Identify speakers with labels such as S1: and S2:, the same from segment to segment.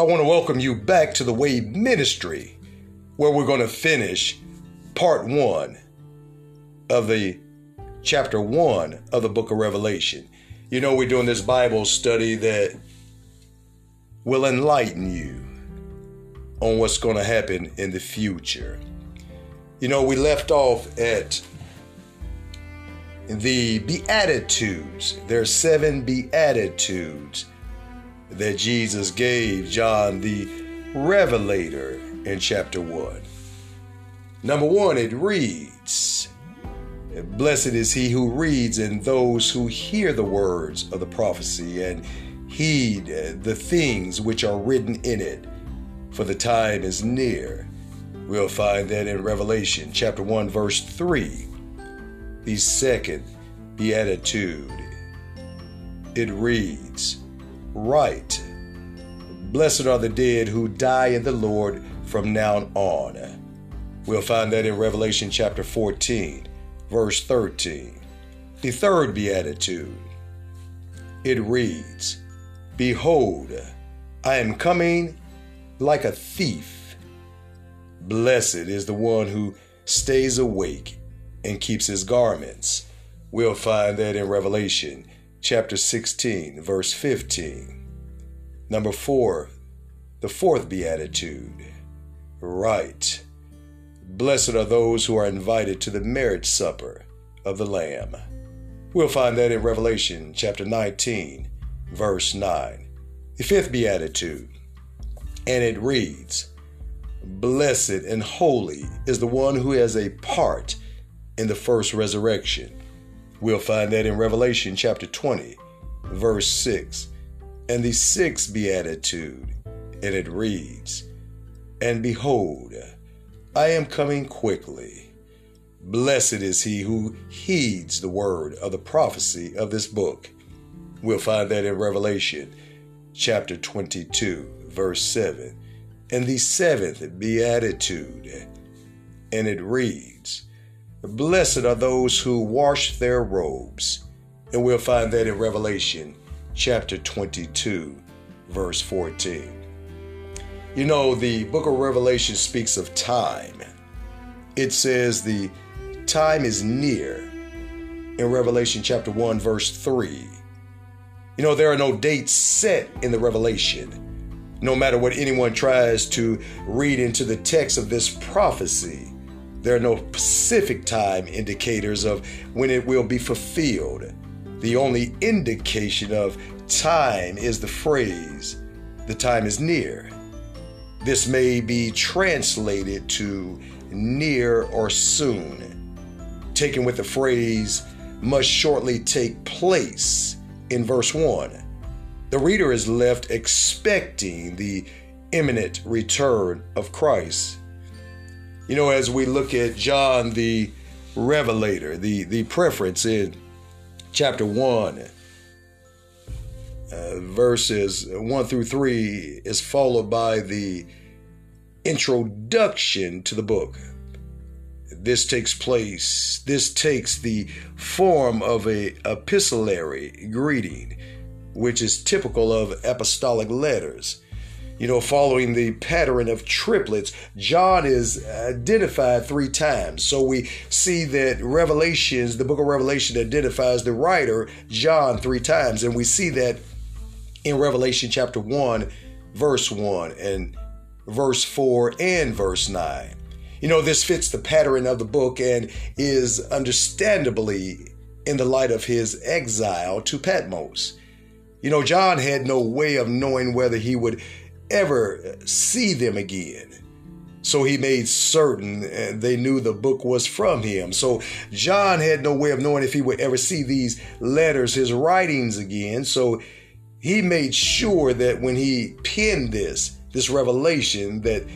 S1: I want to welcome you back to the Wave Ministry, where we're going to finish part one of the chapter one of the book of Revelation. You know, we're doing this Bible study that will enlighten you on what's going to happen in the future. You know, we left off at the Beatitudes. There are seven Beatitudes that Jesus gave John the Revelator in chapter 1. Number one, it reads Blessed is he who reads and those who hear the words of the prophecy and heed the things which are written in it, for the time is near. We'll find that in Revelation chapter 1, verse 3. The second beatitude. It reads, Right. Blessed are the dead who die in the Lord from now on. We'll find that in Revelation chapter 14, verse 13. The third beatitude. It reads, Behold, I am coming like a thief. Blessed is the one who stays awake and keeps his garments. We'll find that in Revelation chapter 16, verse 15. Number four, the fourth beatitude. Right. Blessed are those who are invited to the marriage supper of the Lamb. We'll find that in Revelation chapter 19, verse 9. The fifth beatitude, and it reads Blessed and holy is the one who has a part in the first resurrection. We'll find that in Revelation chapter 20, verse 6. And the sixth beatitude, and it reads And behold, I am coming quickly. Blessed is he who heeds the word of the prophecy of this book. We'll find that in Revelation chapter 22, verse 7. And the seventh beatitude, and it reads, Blessed are those who wash their robes. And we'll find that in Revelation chapter 22, verse 14. You know, the book of Revelation speaks of time. It says the time is near in Revelation chapter 1, verse 3. You know, there are no dates set in the Revelation. No matter what anyone tries to read into the text of this prophecy, there are no specific time indicators of when it will be fulfilled. The only indication of time is the phrase, the time is near. This may be translated to near or soon, taken with the phrase must shortly take place in verse 1 the reader is left expecting the imminent return of Christ. You know, as we look at John the Revelator, the, the preference in chapter 1, uh, verses 1 through 3 is followed by the introduction to the book. This takes place, this takes the form of a epistolary greeting which is typical of apostolic letters. You know, following the pattern of triplets, John is identified three times. So we see that Revelations, the book of Revelation, identifies the writer, John, three times. And we see that in Revelation chapter 1, verse 1, and verse 4, and verse 9. You know, this fits the pattern of the book and is understandably in the light of his exile to Patmos. You know, John had no way of knowing whether he would ever see them again. So he made certain they knew the book was from him. So John had no way of knowing if he would ever see these letters, his writings again. So he made sure that when he penned this, this revelation, that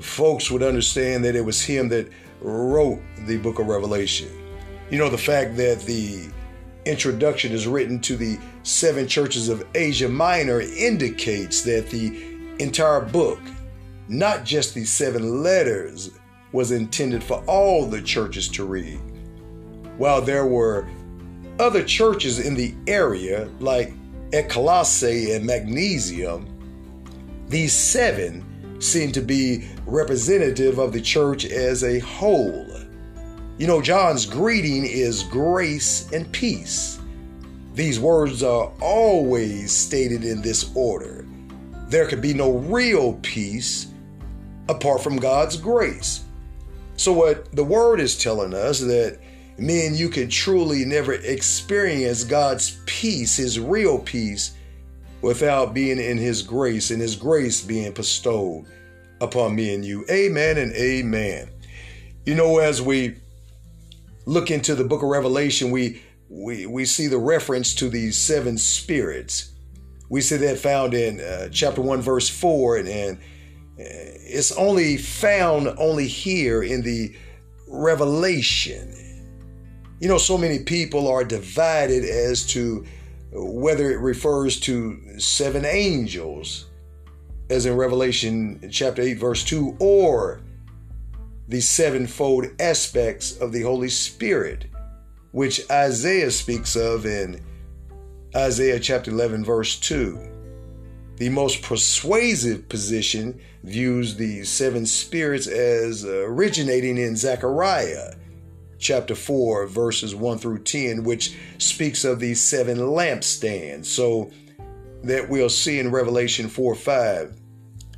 S1: folks would understand that it was him that wrote the book of Revelation. You know, the fact that the introduction is written to the seven churches of Asia Minor indicates that the entire book, not just the seven letters, was intended for all the churches to read. While there were other churches in the area, like at Colossae and Magnesia, These seven seem to be representative of the church as a whole. You know, John's greeting is grace and peace. These words are always stated in this order. There could be no real peace apart from God's grace. So, what the word is telling us that me and you can truly never experience God's peace, His real peace, without being in His grace and His grace being bestowed upon me and you. Amen and amen. You know, as we look into the book of Revelation, we we we see the reference to these seven spirits. We see that found in uh, chapter 1 verse 4 and, and it's only found only here in the revelation. You know, so many people are divided as to whether it refers to seven angels, as in Revelation chapter 8, verse 2, or the sevenfold aspects of the Holy Spirit, which Isaiah speaks of in Isaiah chapter 11, verse 2. The most persuasive position views the seven spirits as originating in Zechariah chapter 4, verses 1 through 10, which speaks of the seven lampstands. So that we'll see in Revelation 4 5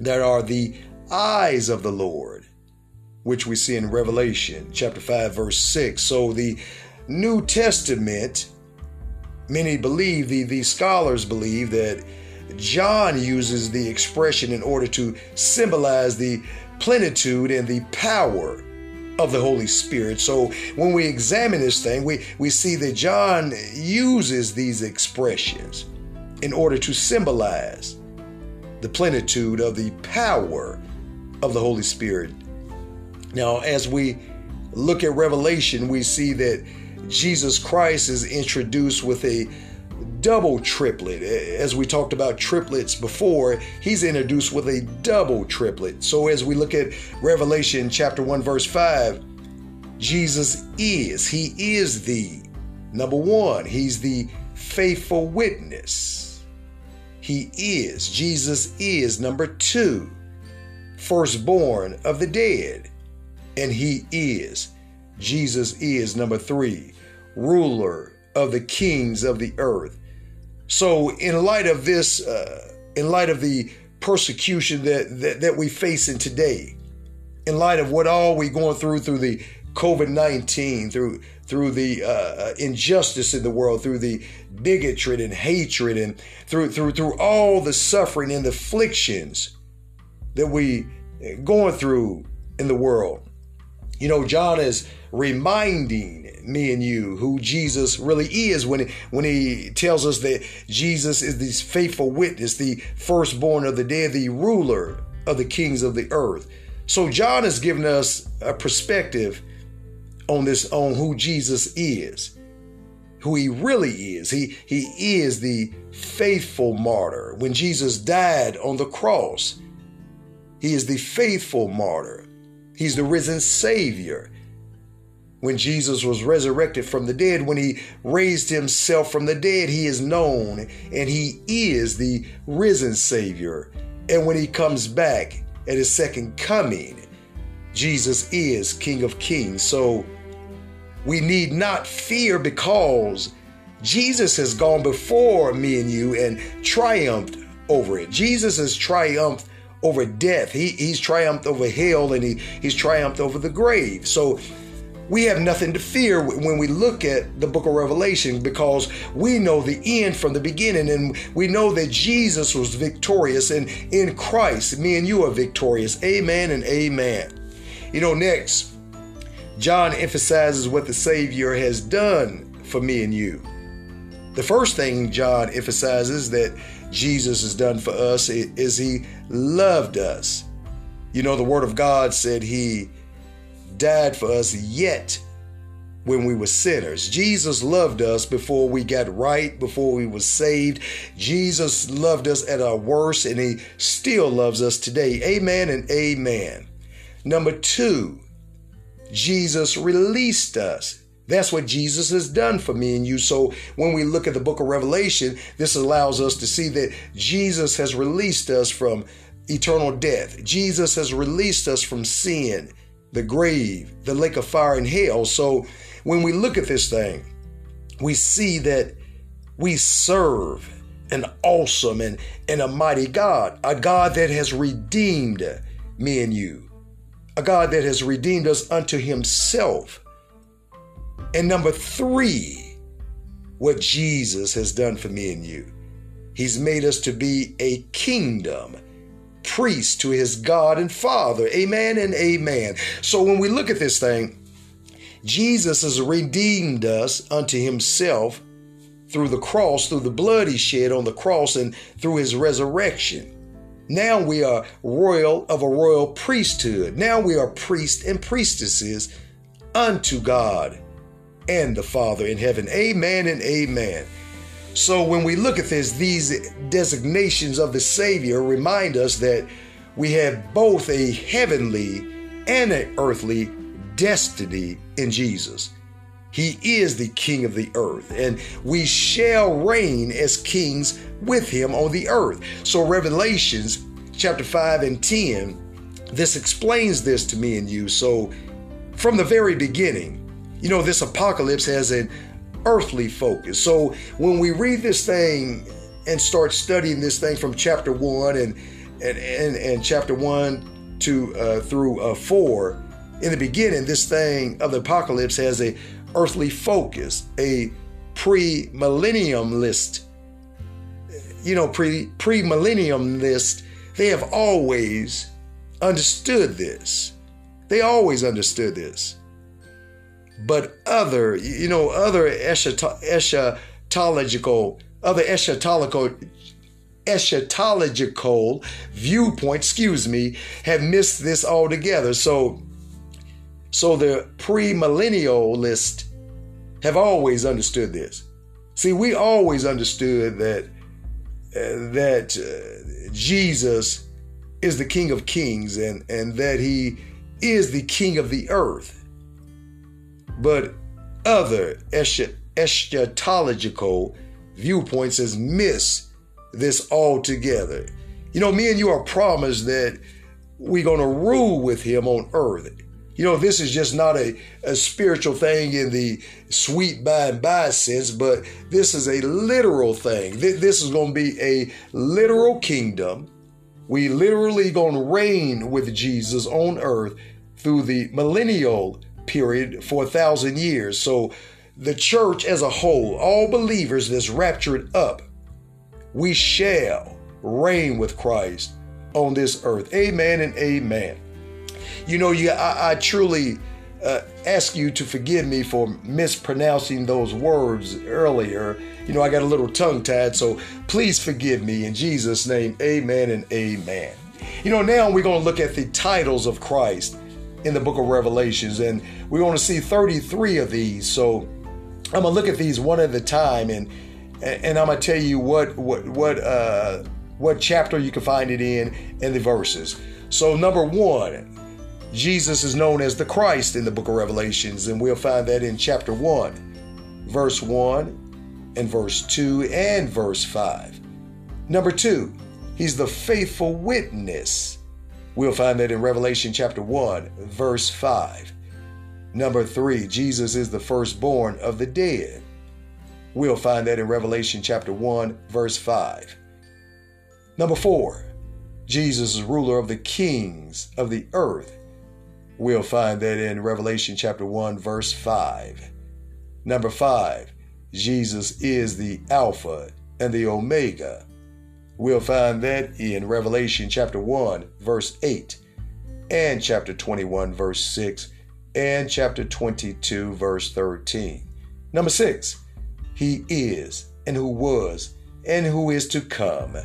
S1: that are the eyes of the Lord, which we see in Revelation chapter 5, verse 6. So the New Testament, many believe, the, the scholars believe that John uses the expression in order to symbolize the plenitude and the power of the Holy Spirit. So when we examine this thing, we, we see that John uses these expressions in order to symbolize the plenitude of the power of the Holy Spirit. Now, as we look at Revelation, we see that Jesus Christ is introduced with a double triplet. As we talked about triplets before, he's introduced with a double triplet. So as we look at Revelation chapter 1 verse 5, Jesus is, he is the number 1, he's the faithful witness. He is, Jesus is number 2, firstborn of the dead. And he is, Jesus is number 3, ruler of the kings of the earth. So, in light of this, uh, in light of the persecution that, that, that we face in today, in light of what all we're going through through the COVID nineteen, through through the uh, uh, injustice in the world, through the bigotry and hatred, and through through through all the suffering and afflictions that we going through in the world. You know, John is reminding me and you who Jesus really is when when he tells us that Jesus is this faithful witness, the firstborn of the dead, the ruler of the kings of the earth. So John has given us a perspective on this on who Jesus is, who he really is. He he is the faithful martyr. When Jesus died on the cross, he is the faithful martyr. He's the risen savior when Jesus was resurrected from the dead, when he raised himself from the dead, he is known and he is the risen Savior. And when he comes back at his second coming, Jesus is King of Kings. So we need not fear because Jesus has gone before me and you and triumphed over it. Jesus has triumphed over death. He, he's triumphed over hell and he, he's triumphed over the grave. So we have nothing to fear when we look at the book of Revelation because we know the end from the beginning and we know that Jesus was victorious and in Christ, me and you are victorious. Amen and amen. You know, next, John emphasizes what the Savior has done for me and you. The first thing John emphasizes that Jesus has done for us is he loved us. You know, the Word of God said he died for us yet when we were sinners. Jesus loved us before we got right, before we were saved. Jesus loved us at our worst, and He still loves us today. Amen and amen. Number two, Jesus released us. That's what Jesus has done for me and you. So when we look at the book of Revelation, this allows us to see that Jesus has released us from eternal death. Jesus has released us from sin, the grave, the lake of fire, and hell. So when we look at this thing, we see that we serve an awesome and, and a mighty God, a God that has redeemed me and you, a God that has redeemed us unto himself. And number three, what Jesus has done for me and you. He's made us to be a kingdom priest to his God and Father. Amen and amen. So when we look at this thing, Jesus has redeemed us unto himself through the cross, through the blood he shed on the cross, and through his resurrection. Now we are royal of a royal priesthood. Now we are priests and priestesses unto God and the Father in heaven. Amen and amen. So when we look at this, these designations of the Savior remind us that we have both a heavenly and an earthly destiny in Jesus. He is the King of the earth, and we shall reign as kings with him on the earth. So, Revelations chapter 5 and 10, this explains this to me and you. So, from the very beginning, you know, this apocalypse has an earthly focus. So, when we read this thing and start studying this thing from chapter 1 and and, and, and chapter 1 to uh, through uh, 4, in the beginning, this thing of the apocalypse has a earthly focus, a pre-millennium list. You know, pre pre-millennium list, they have always understood this. They always understood this. But other, you know, other eschatological, other eschatological eschatological viewpoint, excuse me, have missed this altogether. So so the premillennialists have always understood this. See, we always understood that uh, that uh, Jesus is the King of Kings and and that he is the King of the earth. But other eschatological viewpoints has missed this altogether. You know, me and you are promised that we're going to rule with him on earth. You know, this is just not a, a spiritual thing in the sweet by and by sense, but this is a literal thing. This is going to be a literal kingdom. We literally going to reign with Jesus on earth through the millennial period for a thousand years. So the church as a whole, all believers that's raptured up, we shall reign with Christ on this earth. Amen and amen. You know, you I, I truly uh, ask you to forgive me for mispronouncing those words earlier. You know, I got a little tongue tied, so please forgive me in Jesus' name. Amen and amen. You know, now we're going to look at the titles of Christ in the book of Revelations, and we want to see 33 of these. So I'm gonna look at these one at a time, and and I'm gonna tell you what what what uh, what chapter you can find it in and the verses. So number one, Jesus is known as the Christ in the book of Revelations, and we'll find that in chapter 1, verse 1, and verse 2, and verse 5. Number 2, he's the faithful witness. We'll find that in Revelation chapter 1, verse 5. Number 3, Jesus is the firstborn of the dead. We'll find that in Revelation chapter 1, verse 5. Number 4, Jesus is ruler of the kings of the earth. We'll find that in Revelation chapter 1, verse 5. Number 5, Jesus is the Alpha and the Omega. We'll find that in Revelation chapter 1, verse 8, and chapter 21, verse 6, and chapter 22, verse 13. Number 6, He is, and who was, and who is to come.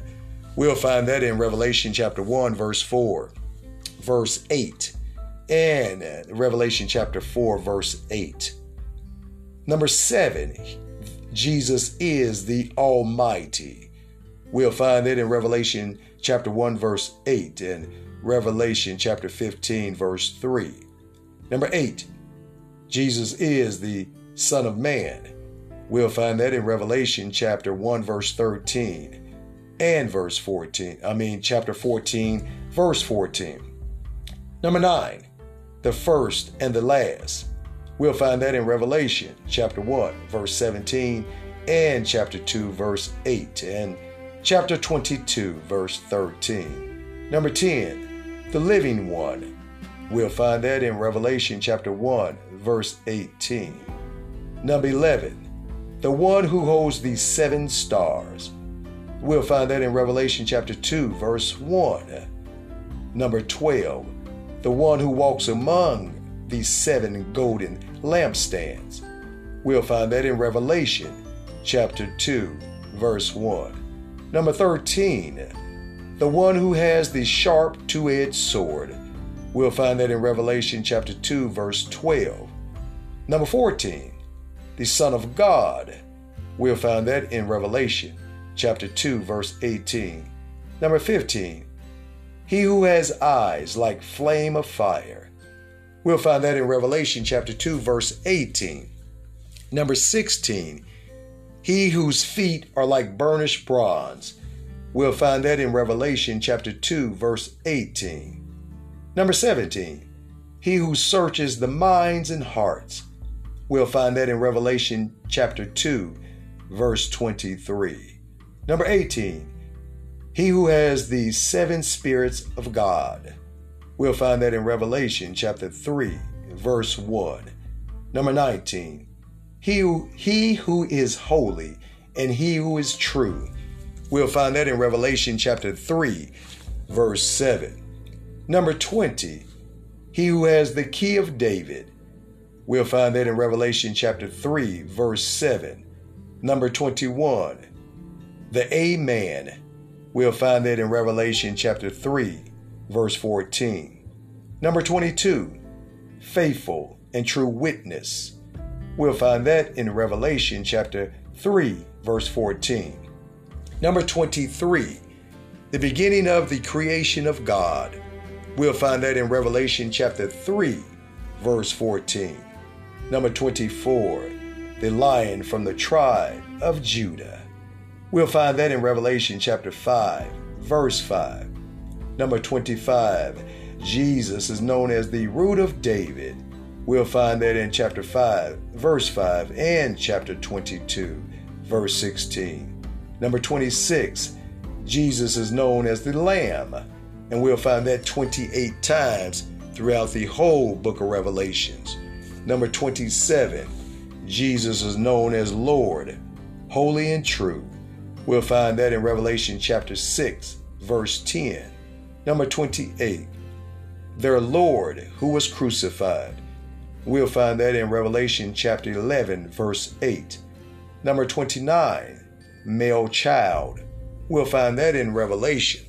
S1: We'll find that in Revelation chapter 1, verse 4, verse 8, and Revelation chapter 4, verse 8. Number seven, Jesus is the Almighty. We'll find that in Revelation chapter 1, verse 8, and Revelation chapter 15, verse 3. Number eight, Jesus is the Son of Man. We'll find that in Revelation chapter 1, verse 13, and verse 14. I mean, chapter 14, verse 14. Number 9, the first and the last. We'll find that in Revelation chapter 1, verse 17, and chapter 2, verse 8, and chapter 22, verse 13. Number 10, the living one. We'll find that in Revelation chapter 1, verse 18. Number 11, the one who holds the seven stars. We'll find that in Revelation chapter 2, verse 1. Number 12, the one who walks among these seven golden lampstands. We'll find that in Revelation chapter 2, verse 1. Number 13, the one who has the sharp two edged sword. We'll find that in Revelation chapter 2, verse 12. Number 14, the Son of God. We'll find that in Revelation chapter 2, verse 18. Number 15, he who has eyes like flame of fire. We'll find that in Revelation chapter 2, verse 18. Number 16, he whose feet are like burnished bronze. We'll find that in Revelation chapter 2, verse 18. Number 17, he who searches the minds and hearts. We'll find that in Revelation chapter 2, verse 23. Number 18, he who has the seven spirits of God. We'll find that in Revelation chapter 3, verse 1. Number 19, he he who is holy and he who is true. We'll find that in Revelation chapter 3, verse 7. Number 20, he who has the key of David. We'll find that in Revelation chapter 3, verse 7. Number 21, the Amen. We'll find that in Revelation chapter 3, verse 14. Number 22, faithful and true witness. We'll find that in Revelation chapter 3, verse 14. Number 23, the beginning of the creation of God. We'll find that in Revelation chapter 3, verse 14. Number 24, the lion from the tribe of Judah. We'll find that in Revelation chapter 5, verse 5. Number 25, Jesus is known as the root of David. We'll find that in chapter 5, verse 5, and chapter 22, verse 16. Number 26, Jesus is known as the Lamb, and we'll find that 28 times throughout the whole book of Revelations. Number 27, Jesus is known as Lord, holy and true. We'll find that in Revelation chapter 6, verse 10. Number 28, their Lord who was crucified. We'll find that in Revelation chapter 11, verse 8. Number 29, male child. We'll find that in Revelation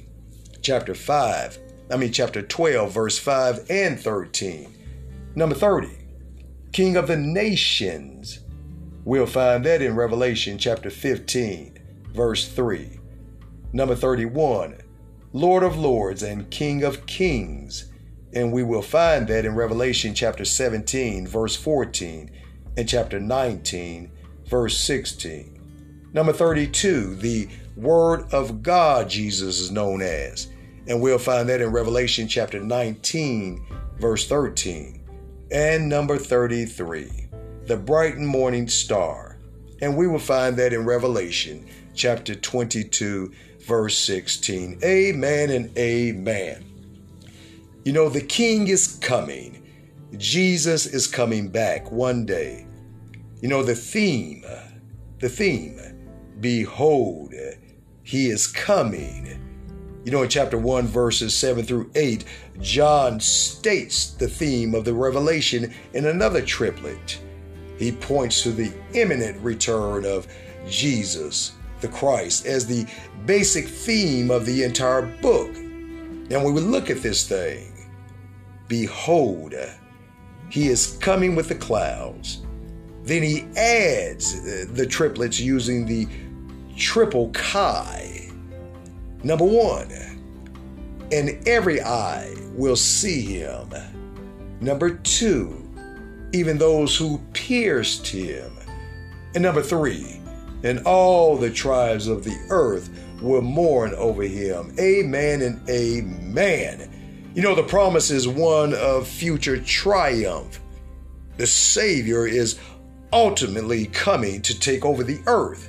S1: chapter 5, I mean chapter 12, verse 5 and 13. Number 30, king of the nations. We'll find that in Revelation chapter 15, verse 3. Number 31, Lord of Lords and King of Kings. And we will find that in Revelation chapter 17, verse 14, and chapter 19, verse 16. Number 32, the Word of God, Jesus is known as. And we'll find that in Revelation chapter 19, verse 13. And number 33, the bright and morning star. And we will find that in Revelation chapter 22, verse 16. Amen and amen. You know, the King is coming. Jesus is coming back one day. You know, the theme, the theme, behold, he is coming. You know, in chapter 1, verses 7 through 8, John states the theme of the revelation in another triplet. He points to the imminent return of Jesus the Christ as the basic theme of the entire book. And when we look at this thing, behold, he is coming with the clouds. Then he adds uh, the triplets using the triple kai. Number one, and every eye will see him. Number two, even those who pierced him. And number three, and all the tribes of the earth will mourn over him. Amen and amen. You know, the promise is one of future triumph. The Savior is ultimately coming to take over the earth.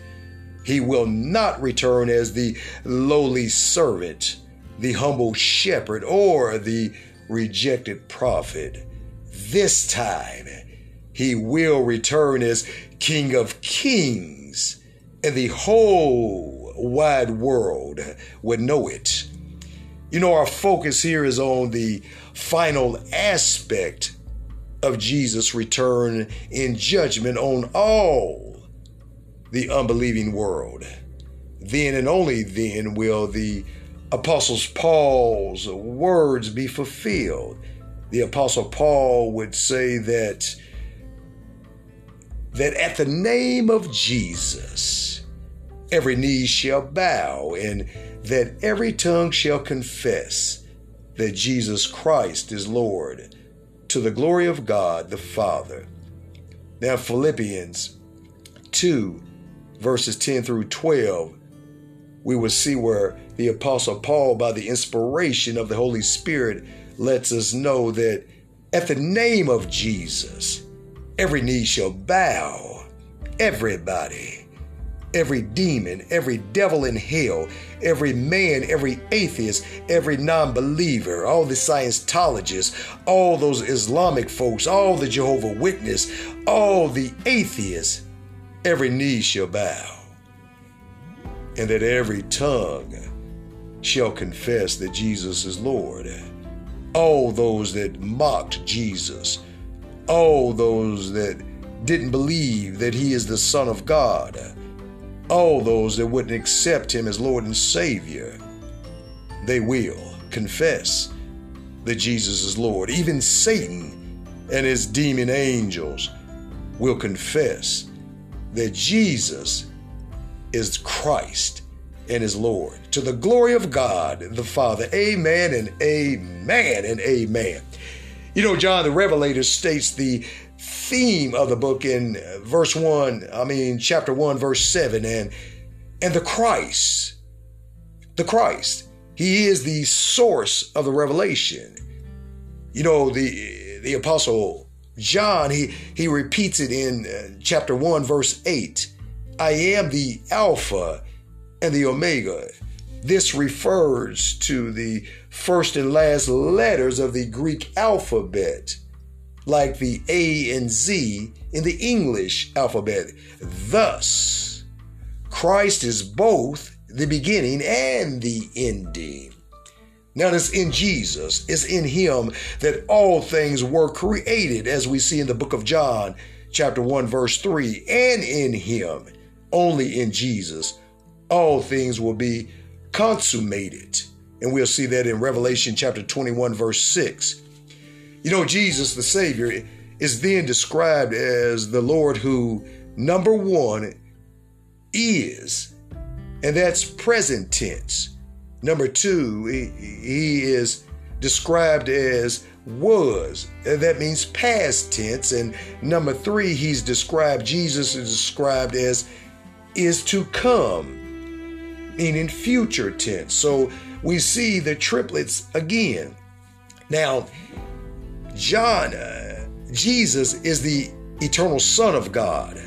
S1: He will not return as the lowly servant, the humble shepherd, or the rejected prophet. This time, he will return as King of Kings, and the whole wide world would know it. You know, our focus here is on the final aspect of Jesus' return in judgment on all the unbelieving world. Then and only then will the Apostles Paul's words be fulfilled. The Apostle Paul would say that that at the name of Jesus every knee shall bow and that every tongue shall confess that Jesus Christ is Lord to the glory of God the Father. Now, Philippians 2, verses 10 through 12, we will see where the Apostle Paul, by the inspiration of the Holy Spirit, lets us know that at the name of Jesus, every knee shall bow, everybody every demon, every devil in hell, every man, every atheist, every non believer, all the Scientologists, all those Islamic folks, all the Jehovah Witness, all the atheists, every knee shall bow, and that every tongue shall confess that Jesus is Lord. All those that mocked Jesus, all those that didn't believe that he is the Son of God, all those that wouldn't accept him as Lord and Savior, they will confess that Jesus is Lord. Even Satan and his demon angels will confess that Jesus is Christ and is Lord. To the glory of God the Father. Amen and amen and amen. You know, John the Revelator states the theme of the book in verse 1, I mean chapter 1 verse 7 and and the Christ. The Christ. He is the source of the revelation. You know, the the apostle John, he he repeats it in uh, chapter 1 verse 8. I am the alpha and the omega. This refers to the first and last letters of the Greek alphabet like the A and Z in the English alphabet. Thus, Christ is both the beginning and the ending. Now, it's in Jesus, it's in Him that all things were created, as we see in the book of John, chapter 1, verse 3. And in Him, only in Jesus, all things will be consummated. And we'll see that in Revelation chapter 21, verse 6. You know, Jesus, the Savior, is then described as the Lord who, number one, is, and that's present tense. Number two, he, is described as was, and that means past tense. And number three, he's described, Jesus is described as is to come, meaning future tense. So we see the triplets again. Now, John, uh, Jesus is the eternal Son of God.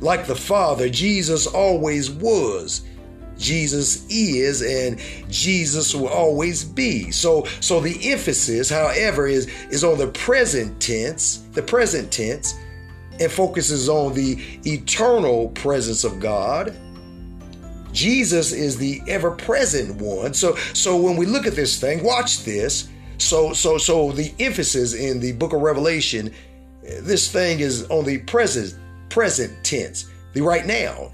S1: Like the Father, Jesus always was. Jesus is and Jesus will always be. So so the emphasis, however, is is on the present tense, the present tense, and focuses on the eternal presence of God. Jesus is the ever-present one. So so when we look at this thing, watch this. So, so, so the emphasis in the book of Revelation, this thing is on the present, present tense, the right now.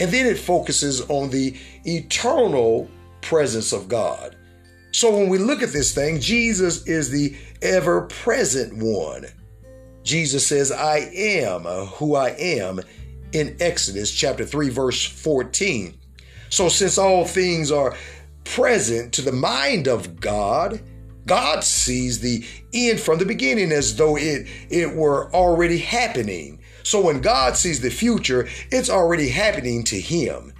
S1: And then it focuses on the eternal presence of God. So when we look at this thing, Jesus is the ever present one. Jesus says, I am who I am in Exodus chapter 3, verse 14. So since all things are present to the mind of God, God sees the end from the beginning as though it, it were already happening. So when God sees the future, it's already happening to him.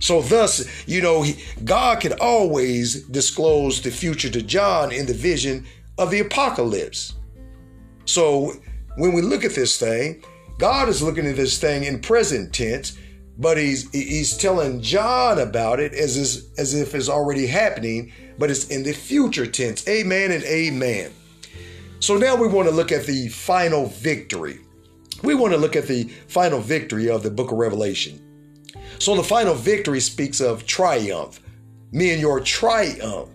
S1: So, thus, you know, God can always disclose the future to John in the vision of the apocalypse. So, when we look at this thing, God is looking at this thing in present tense, but he's he's telling John about it as is, as if it's already happening, but it's in the future tense. Amen and amen. So now we want to look at the final victory. We want to look at the final victory of the book of Revelation. So the final victory speaks of triumph, me and your triumph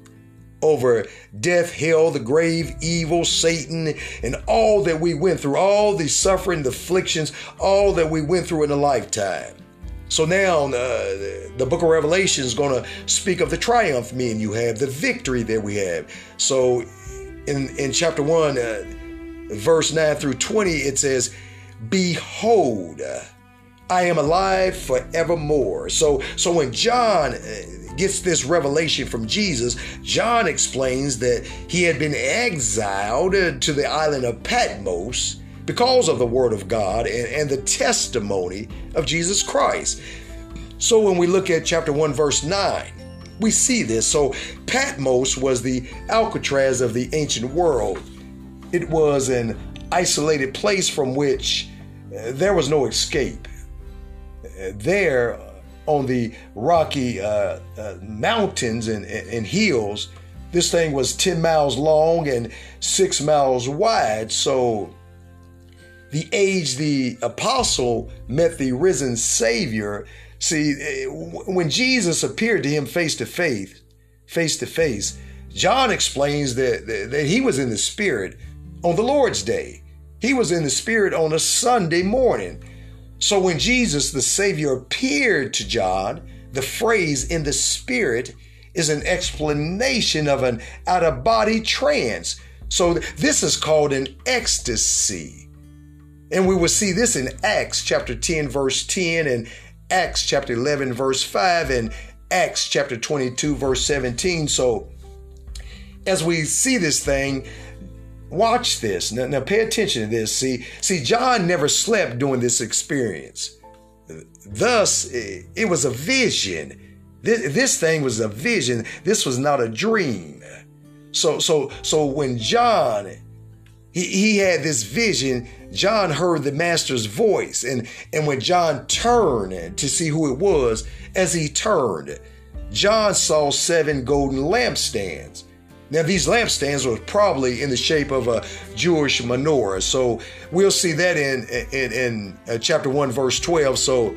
S1: over death, hell, the grave, evil, Satan, and all that we went through, all the suffering, the afflictions, all that we went through in a lifetime. So now uh, the book of Revelation is going to speak of the triumph me and you have, the victory that we have. So in, in chapter 1, uh, verse 9 through 20, it says, Behold, I am alive forevermore. So, so when John uh, gets this revelation from Jesus, John explains that he had been exiled uh, to the island of Patmos because of the word of God and, and the testimony of Jesus Christ. So when we look at chapter 1, verse 9, we see this. So Patmos was the Alcatraz of the ancient world. It was an isolated place from which uh, there was no escape. Uh, there, on the rocky uh, uh, mountains and, and hills, this thing was 10 miles long and six miles wide. So, the age the apostle met the risen Savior, see, eh, when Jesus appeared to him face to face, face to face, John explains that, that he was in the Spirit on the Lord's day. He was in the Spirit on a Sunday morning. So when Jesus, the Savior, appeared to John, the phrase in the Spirit is an explanation of an out of body trance. So this is called an ecstasy. And we will see this in Acts chapter 10, verse 10, and Acts chapter 11, verse 5, and Acts chapter 22, verse 17. So as we see this thing, Watch this. Now, now pay attention to this. See, see, John never slept during this experience. Thus, it was a vision. This, this thing was a vision. This was not a dream. So, so, so when John he, he had this vision, John heard the master's voice. And, and when John turned to see who it was, as he turned, John saw seven golden lampstands. Now, these lampstands were probably in the shape of a Jewish menorah. So we'll see that in, in, in uh, chapter 1, verse 12. So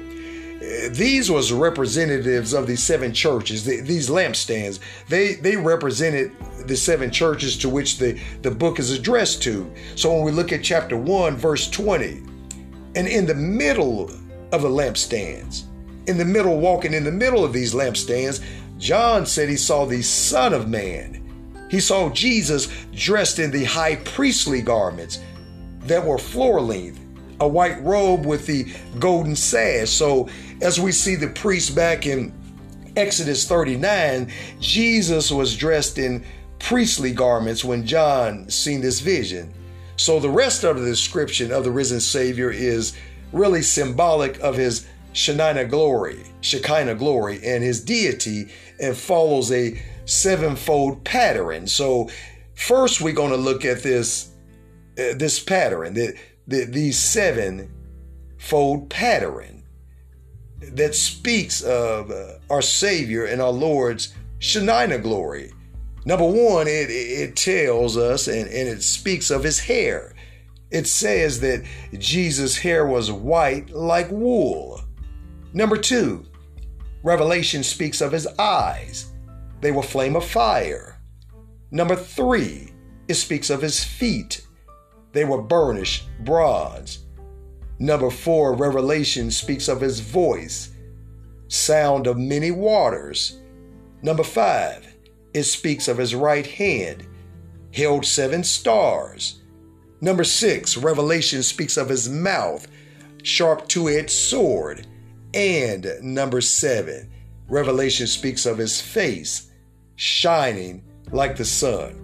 S1: these was representatives of the seven churches. The, these lampstands, they, they represented the seven churches to which the, the book is addressed to. So when we look at chapter 1, verse 20, and in the middle of the lampstands, in the middle, walking in the middle of these lampstands, John said he saw the Son of Man he saw Jesus dressed in the high priestly garments that were floor length, a white robe with the golden sash. So, as we see the priest back in Exodus 39, Jesus was dressed in priestly garments when John seen this vision. So, the rest of the description of the risen Savior is really symbolic of his Shekinah glory, Shekinah glory, and his deity, and follows a sevenfold pattern. So, first we're going to look at this uh, this pattern, the, the, these sevenfold pattern that speaks of uh, our Savior and our Lord's Shekinah glory. Number one, it, it tells us and, and it speaks of his hair. It says that Jesus' hair was white like wool. Number two, Revelation speaks of his eyes. They were flame of fire. Number three, it speaks of his feet. They were burnished bronze. Number four, Revelation speaks of his voice, sound of many waters. Number five, it speaks of his right hand, held seven stars. Number six, Revelation speaks of his mouth, sharp two edged sword. And number seven, Revelation speaks of his face shining like the sun.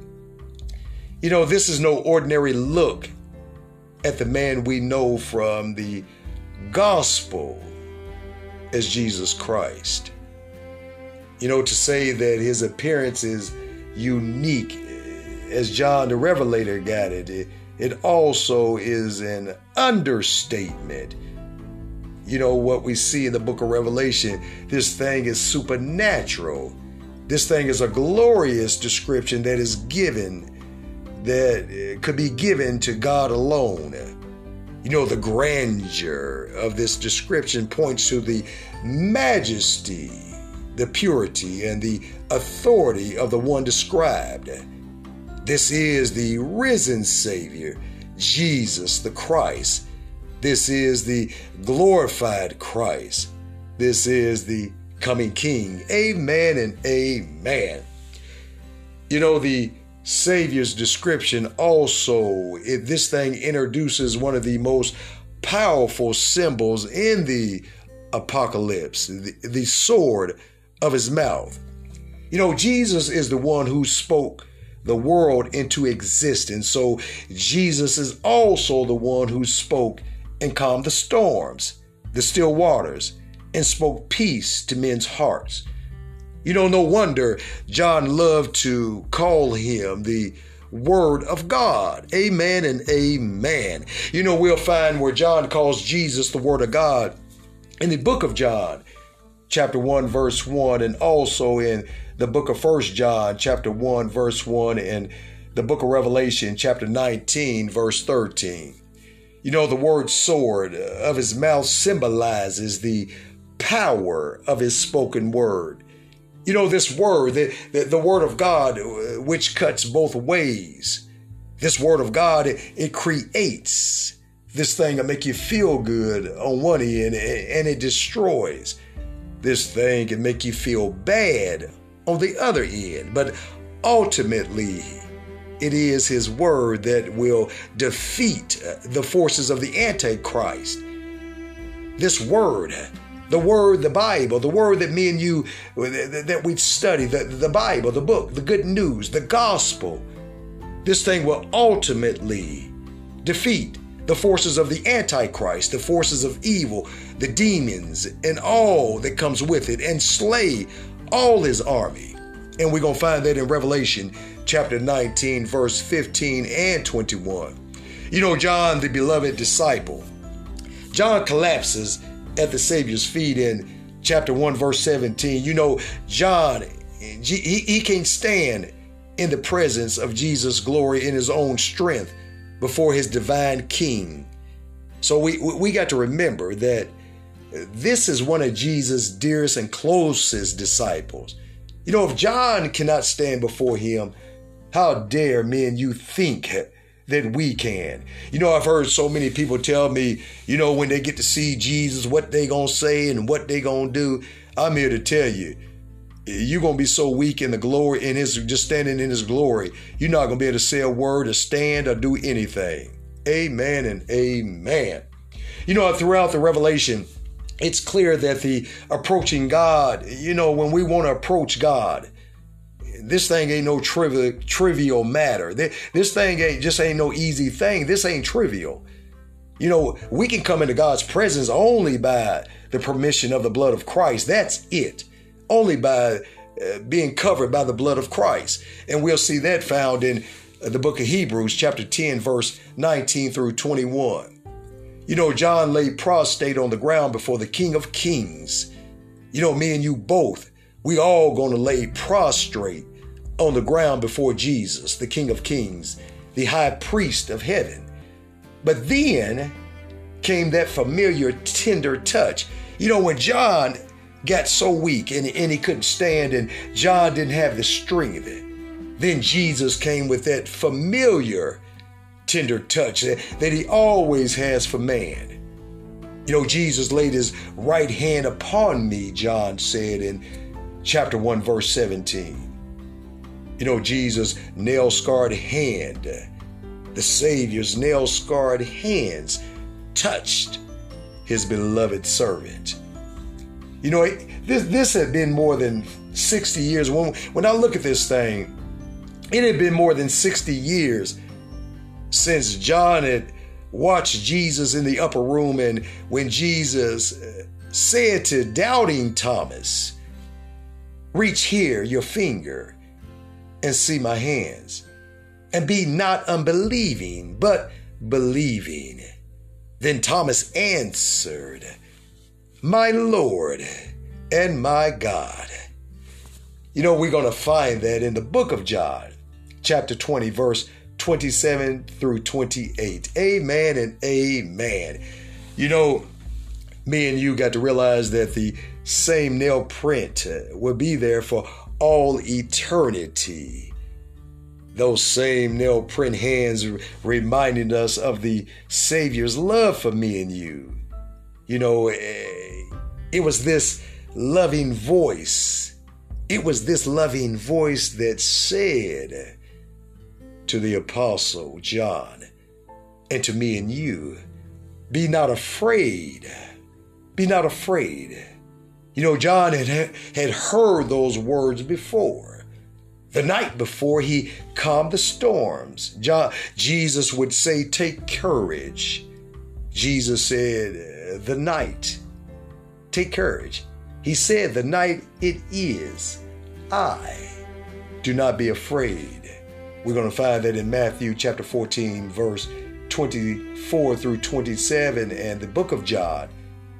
S1: You know, this is no ordinary look at the man we know from the gospel as Jesus Christ. You know, to say that his appearance is unique, as John the Revelator got it, it, also is an understatement. You know, what we see in the book of Revelation, this thing is supernatural. This thing is a glorious description that is given, that uh, could be given to God alone. You know, the grandeur of this description points to the majesty, the purity, and the authority of the one described. This is the risen Savior, Jesus the Christ. This is the glorified Christ. This is the coming King. Amen and amen. You know, the Savior's description also, it, this thing introduces one of the most powerful symbols in the apocalypse, the, the sword of his mouth. You know, Jesus is the one who spoke the world into existence. So Jesus is also the one who spoke and calmed the storms, the still waters, and spoke peace to men's hearts. You know, no wonder John loved to call him the Word of God. Amen and amen. You know, we'll find where John calls Jesus the Word of God in the book of John, chapter 1, verse 1, and also in the book of First John, chapter 1, verse 1, and the book of Revelation, chapter 19, verse 13. You know, the word sword of his mouth symbolizes the power of his spoken word. You know, this word, the, the, the word of God, uh, which cuts both ways. This word of God, it, it creates this thing that make you feel good on one end and it destroys. This thing can make you feel bad on the other end. But ultimately, it is his word that will defeat the forces of the Antichrist. This word the word, the Bible, the word that me and you, that we've studied, the, the Bible, the book, the good news, the gospel, this thing will ultimately defeat the forces of the Antichrist, the forces of evil, the demons, and all that comes with it, and slay all his army. And we're going to find that in Revelation chapter 19, verse 15 and 21. You know, John, the beloved disciple, John collapses at the Savior's feet in chapter 1, verse 17. You know, John, he, he can't stand in the presence of Jesus' glory in his own strength before his divine King. So we, we got to remember that this is one of Jesus' dearest and closest disciples. You know, if John cannot stand before him, how dare men you think than we can. You know, I've heard so many people tell me, you know, when they get to see Jesus, what they gonna say and what they gonna do. I'm here to tell you, you're gonna be so weak in the glory, in his just standing in his glory, you're not gonna be able to say a word or stand or do anything. Amen and amen. You know, throughout the revelation, it's clear that the approaching God, you know, when we want to approach God, this thing ain't no trivial trivial matter. This thing ain't just ain't no easy thing. This ain't trivial. You know, we can come into God's presence only by the permission of the blood of Christ. That's it. Only by uh, being covered by the blood of Christ. And we'll see that found in uh, the book of Hebrews, chapter 10, verse 19 through 21. You know, John lay prostrate on the ground before the King of Kings. You know, me and you both, we all gonna lay prostrate on the ground before Jesus, the King of Kings, the high priest of heaven. But then came that familiar tender touch. You know, when John got so weak and, and he couldn't stand, and John didn't have the strength, of it, then Jesus came with that familiar tender touch that, that he always has for man. You know, Jesus laid his right hand upon me, John said in chapter 1, verse 17. You know, Jesus' nail scarred hand, the Savior's nail scarred hands touched his beloved servant. You know, this, this had been more than 60 years. When, when I look at this thing, it had been more than 60 years since John had watched Jesus in the upper room and when Jesus uh, said to doubting Thomas, Reach here your finger and see my hands, and be not unbelieving, but believing. Then Thomas answered, My Lord and my God. You know, we're going to find that in the book of John, chapter 20, verse 27 through 28. Amen and amen. You know, me and you got to realize that the same nail print will be there for all eternity. Those same nail print hands reminding us of the Savior's love for me and you. You know, eh, it was this loving voice. It was this loving voice that said to the Apostle John and to me and you, Be not afraid. Be not afraid. You know, John had, had heard those words before. The night before he calmed the storms, John, Jesus would say, Take courage. Jesus said, The night. Take courage. He said, The night it is. I. Do not be afraid. We're going to find that in Matthew chapter 14, verse 24 through 27, and the book of John,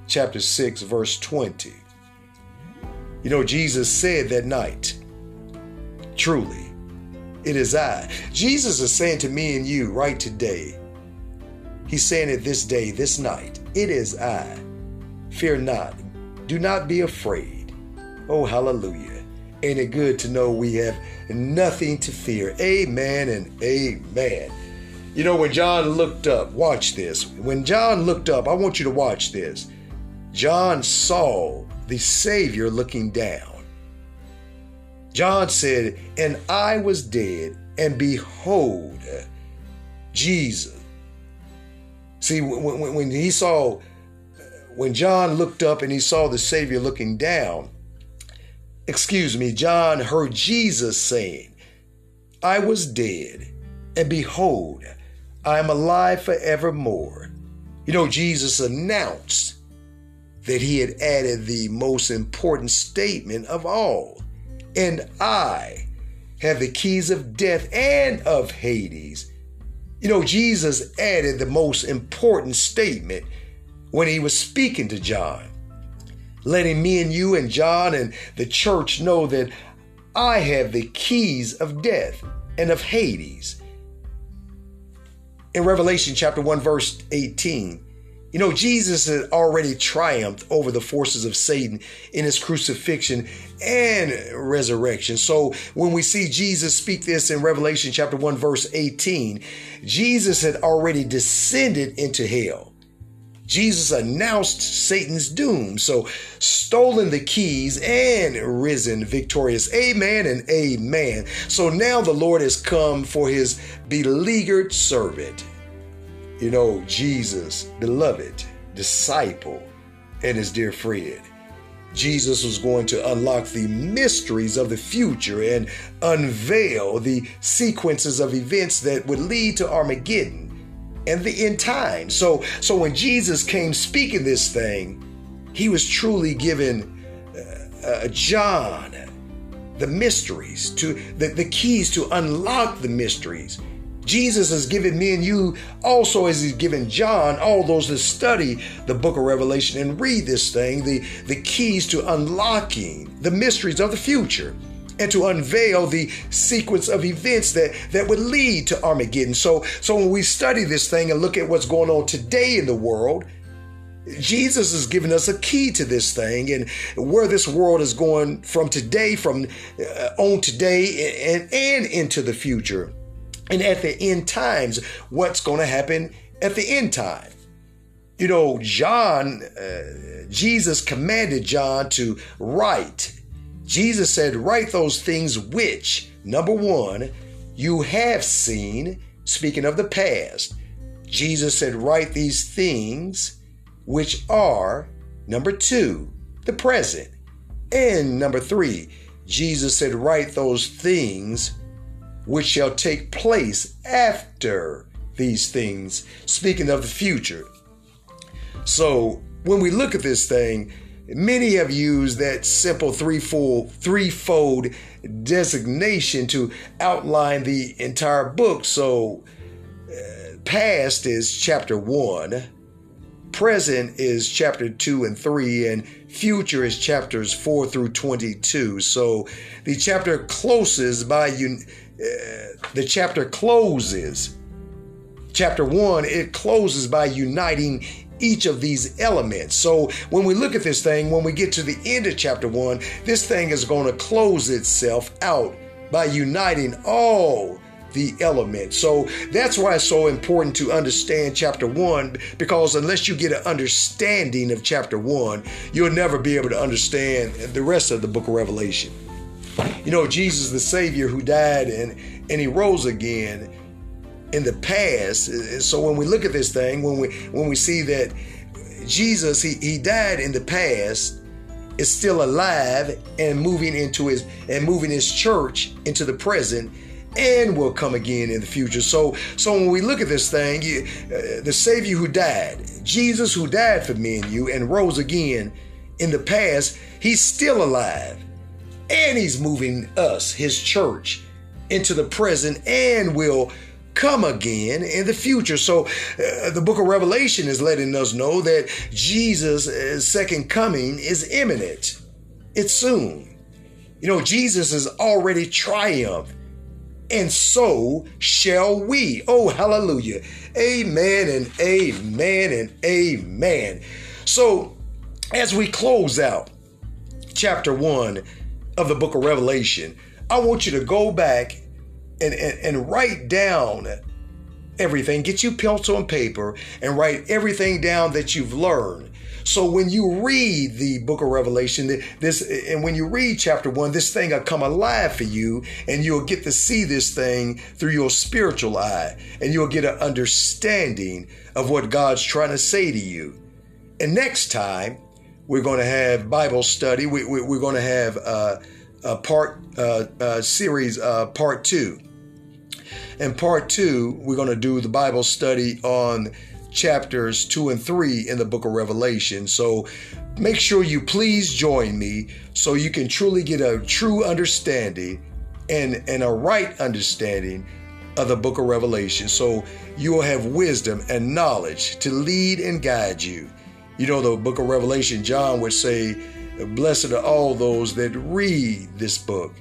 S1: chapter 6, verse 20. You know, Jesus said that night, Truly, it is I. Jesus is saying to me and you right today, He's saying it this day, this night, it is I. Fear not. Do not be afraid. Oh, hallelujah. Ain't it good to know we have nothing to fear? Amen and amen. You know, when John looked up, watch this. When John looked up, I want you to watch this. John saw the Savior looking down. John said, And I was dead, and behold, Jesus. See, when, when he saw, when John looked up and he saw the Savior looking down, excuse me, John heard Jesus saying, I was dead, and behold, I am alive forevermore. You know, Jesus announced that he had added the most important statement of all. And I have the keys of death and of Hades. You know, Jesus added the most important statement when he was speaking to John, letting me and you and John and the church know that I have the keys of death and of Hades. In Revelation chapter 1, verse 18, you know, Jesus had already triumphed over the forces of Satan in his crucifixion and resurrection. So when we see Jesus speak this in Revelation chapter 1, verse 18, Jesus had already descended into hell. Jesus announced Satan's doom. So, stolen the keys and risen victorious. Amen and amen. So now the Lord has come for his beleaguered servant you know, Jesus, beloved disciple, and his dear friend. Jesus was going to unlock the mysteries of the future and unveil the sequences of events that would lead to Armageddon and the end time. So, so when Jesus came speaking this thing, he was truly giving uh, uh, John the mysteries to the, the keys to unlock the mysteries Jesus has given me and you also as he's given John, all those that study the book of Revelation and read this thing, the, the keys to unlocking the mysteries of the future and to unveil the sequence of events that, that would lead to Armageddon. So, so when we study this thing and look at what's going on today in the world, Jesus has given us a key to this thing and where this world is going from today, from uh, on today and, and into the future and at the end times, what's going to happen at the end time. You know, John, uh, Jesus commanded John to write. Jesus said, Write those things which, number one, you have seen, speaking of the past. Jesus said, Write these things which are, number two, the present. And number three, Jesus said, Write those things which shall take place after these things, speaking of the future. So when we look at this thing, many have used that simple threefold, threefold designation to outline the entire book. So, uh, past is chapter one, present is chapter two and three, and future is chapters four through 22. So, the chapter closes by you. Uh, the chapter closes. Chapter one, it closes by uniting each of these elements. So when we look at this thing, when we get to the end of chapter one, this thing is going to close itself out by uniting all the elements. So that's why it's so important to understand chapter one, because unless you get an understanding of chapter one, you'll never be able to understand the rest of the book of Revelation. You know, Jesus, the Savior who died and, and he rose again in the past. So when we look at this thing, when we when we see that Jesus he, he died in the past, is still alive and moving into his and moving his church into the present and will come again in the future. So, so when we look at this thing, you, uh, the Savior who died, Jesus who died for me and you and rose again in the past, he's still alive, and he's moving us, his church, into the present and will come again in the future. So uh, the book of Revelation is letting us know that Jesus' uh, second coming is imminent. It's soon. You know, Jesus has already triumphed. And so shall we. Oh, hallelujah. Amen and amen and amen. So, as we close out chapter one of the book of Revelation, I want you to go back and, and, and write down everything. Get you pencil and paper and write everything down that you've learned. So when you read the book of Revelation, this and when you read chapter one, this thing will come alive for you, and you'll get to see this thing through your spiritual eye, and you'll get an understanding of what God's trying to say to you. And next time, we're going to have Bible study. We, are we, going to have uh, a part uh, uh, series, uh, part two. In part two, we're going to do the Bible study on chapters two and three in the book of Revelation. So make sure you please join me so you can truly get a true understanding and, and a right understanding of the book of Revelation. So you will have wisdom and knowledge to lead and guide you. You know, the book of Revelation, John would say, Blessed are all those that read this book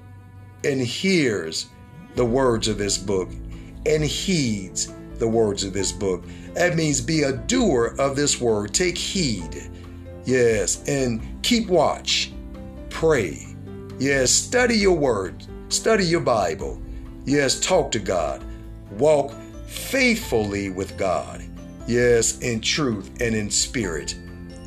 S1: and hears the words of this book and heeds the words of this book. That means be a doer of this word. Take heed. Yes, and keep watch. Pray. Yes, study your word. Study your Bible. Yes, talk to God. Walk faithfully with God. Yes, in truth and in spirit.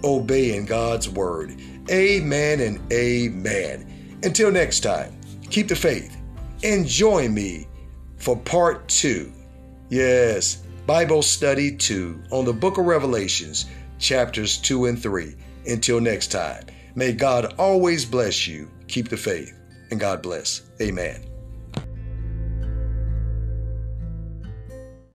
S1: Obeying God's word. Amen and amen. Until next time, keep the faith and join me for part two. Yes, Bible study two on the book of Revelations, chapters two and three. Until next time, may God always bless you. Keep the faith, and God bless. Amen.